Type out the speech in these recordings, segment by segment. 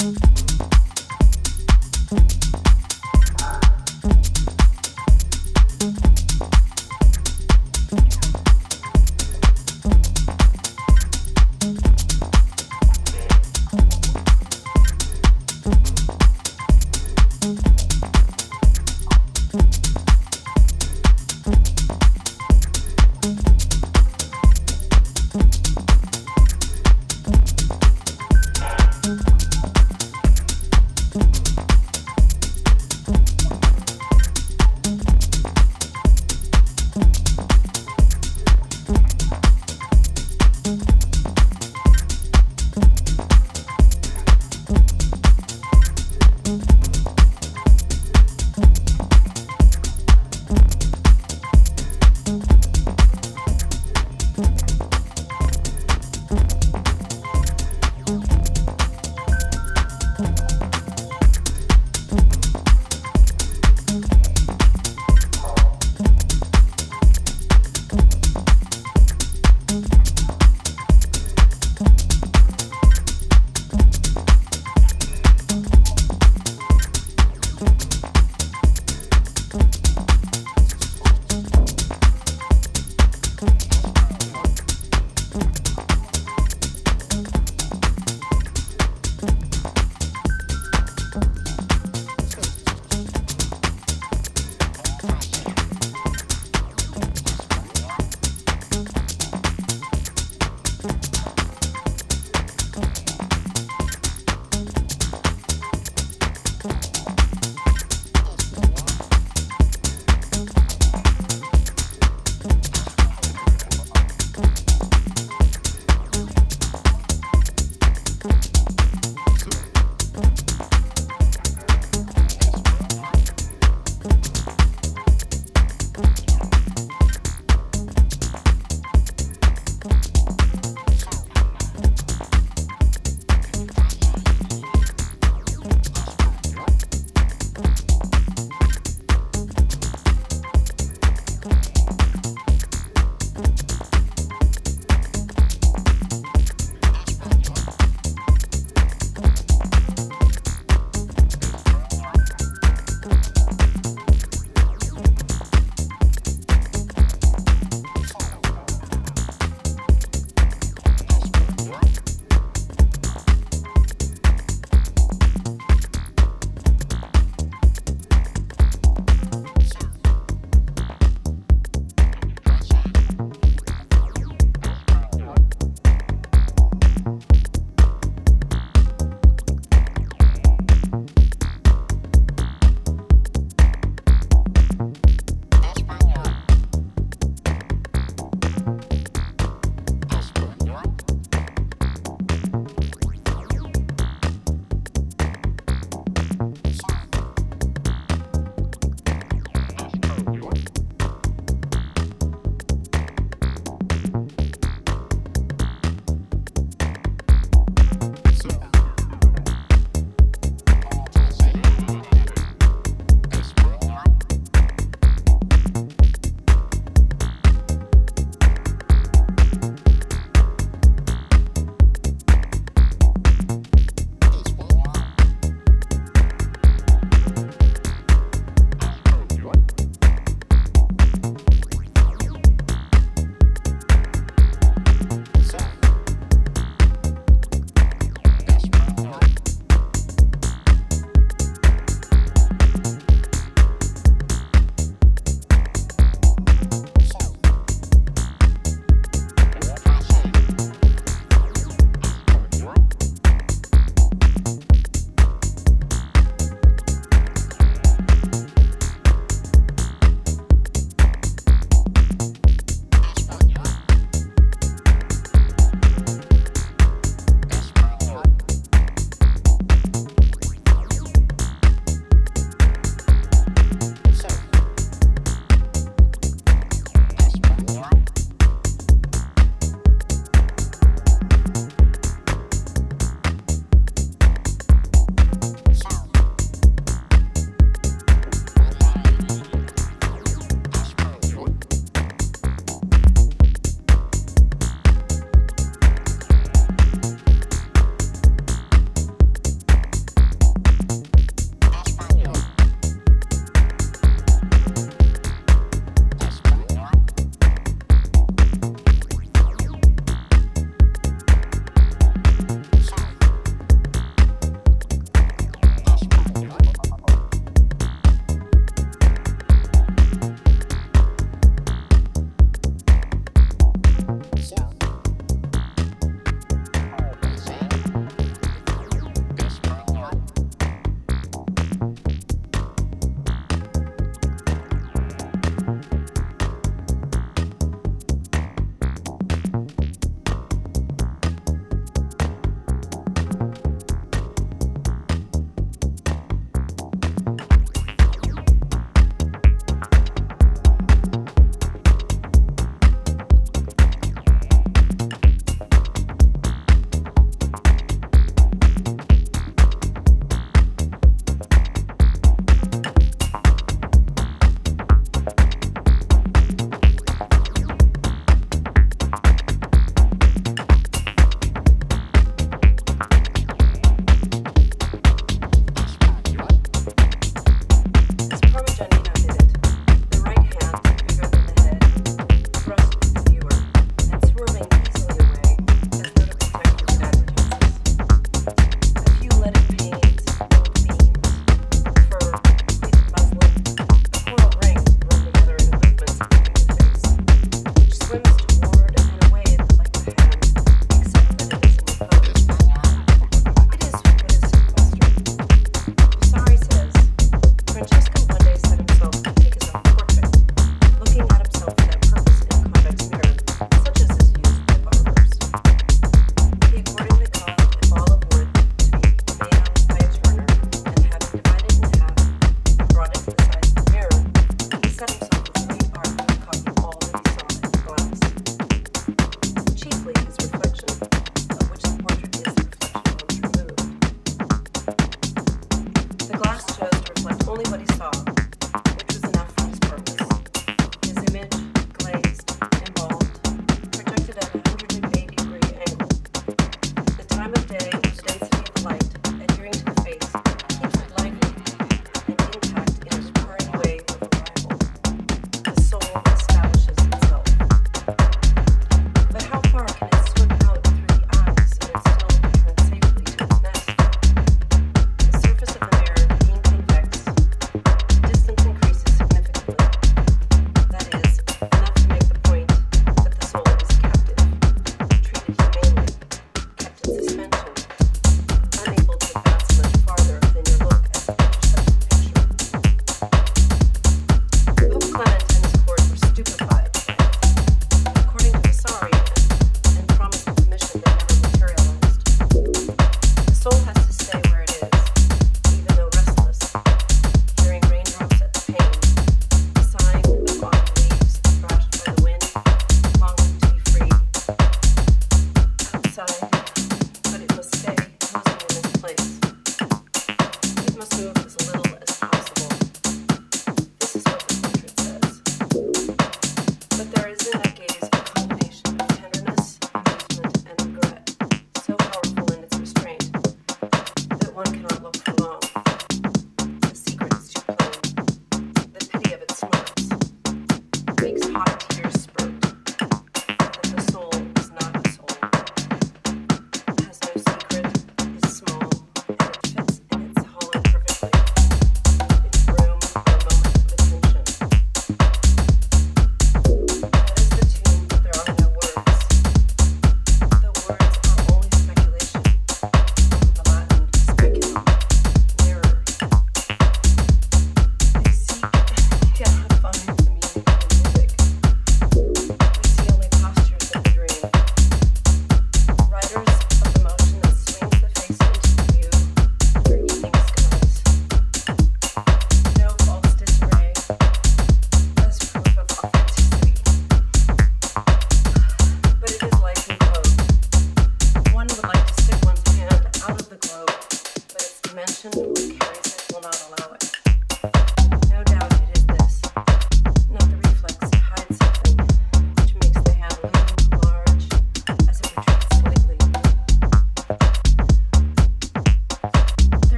Mm-hmm.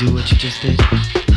do what you just did?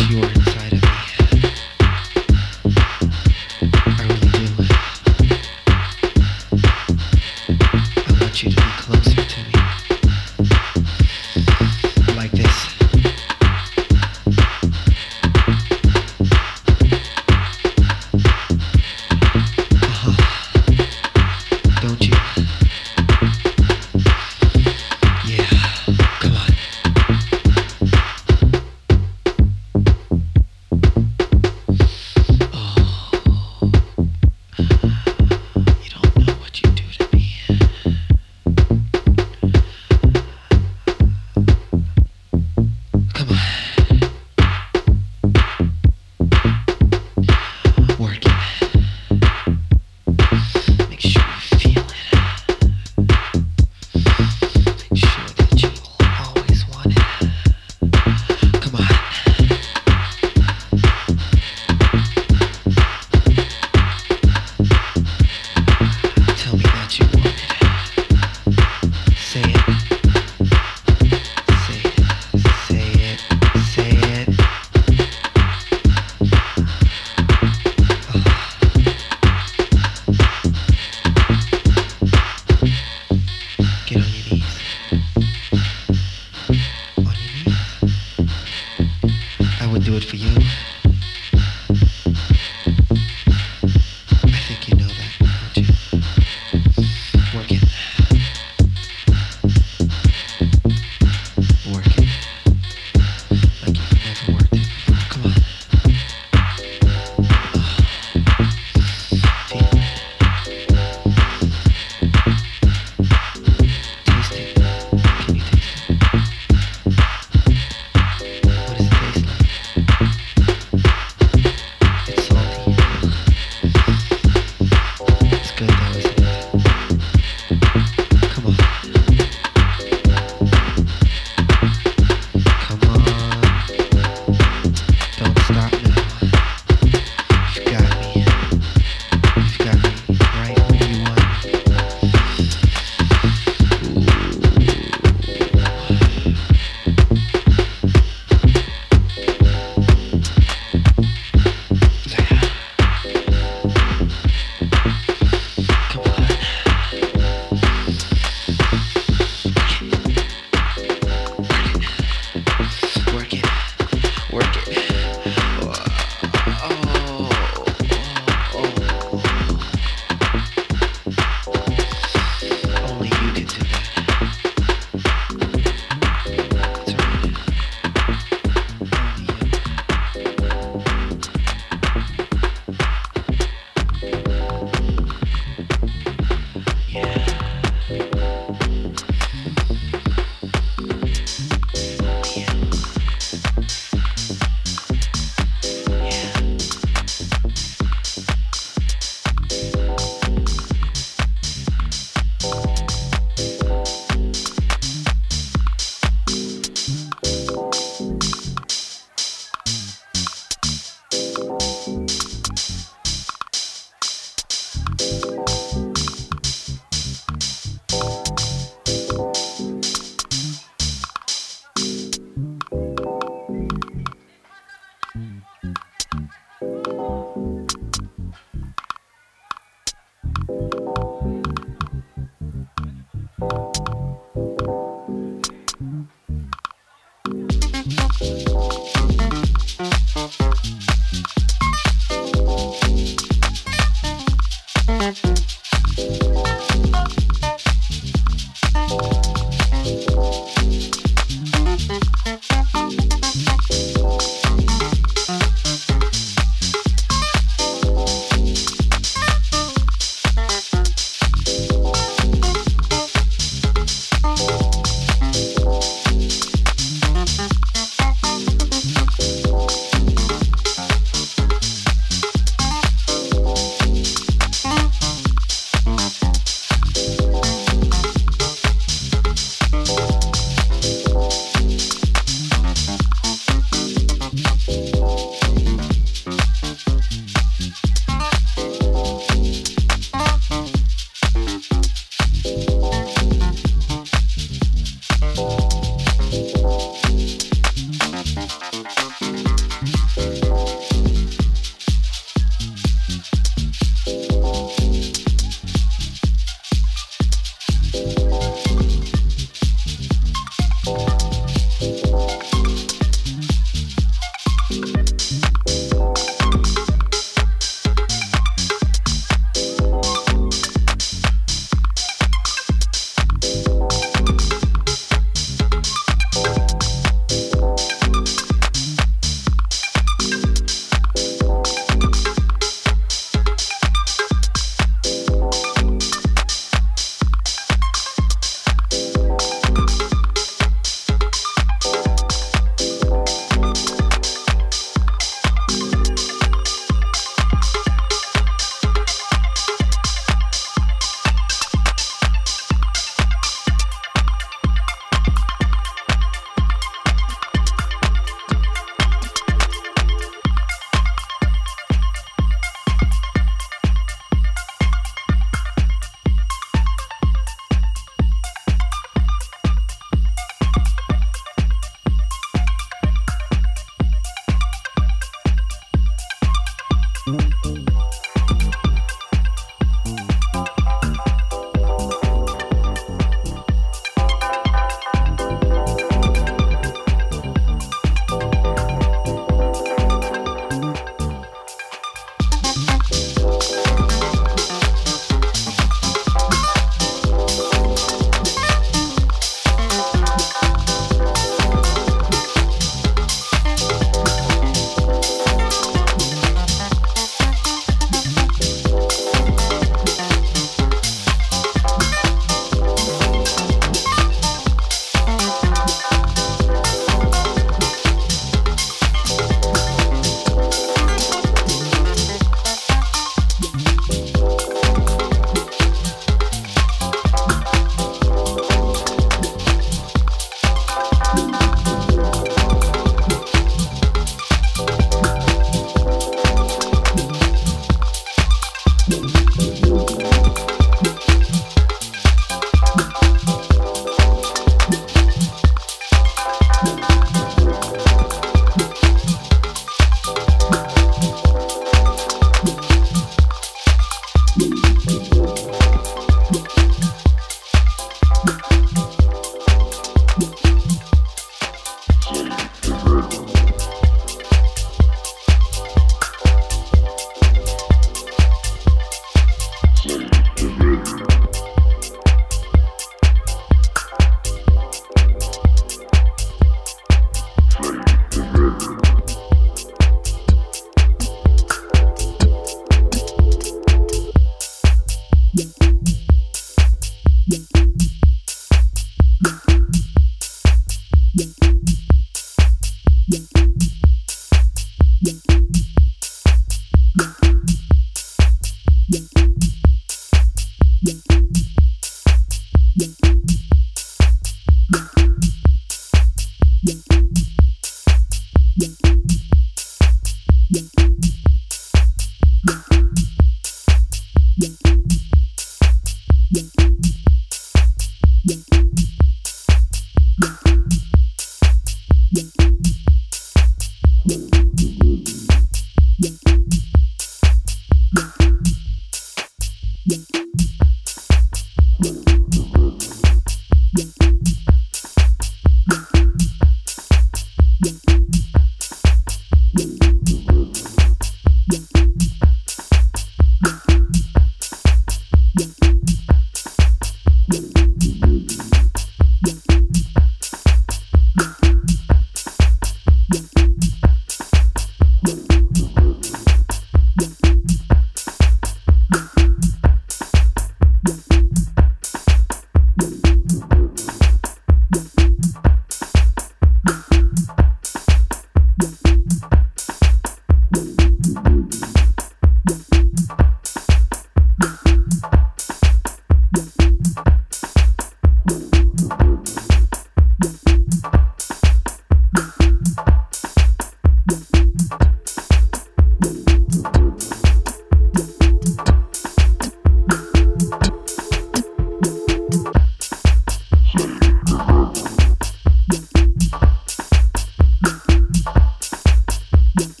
Yeah.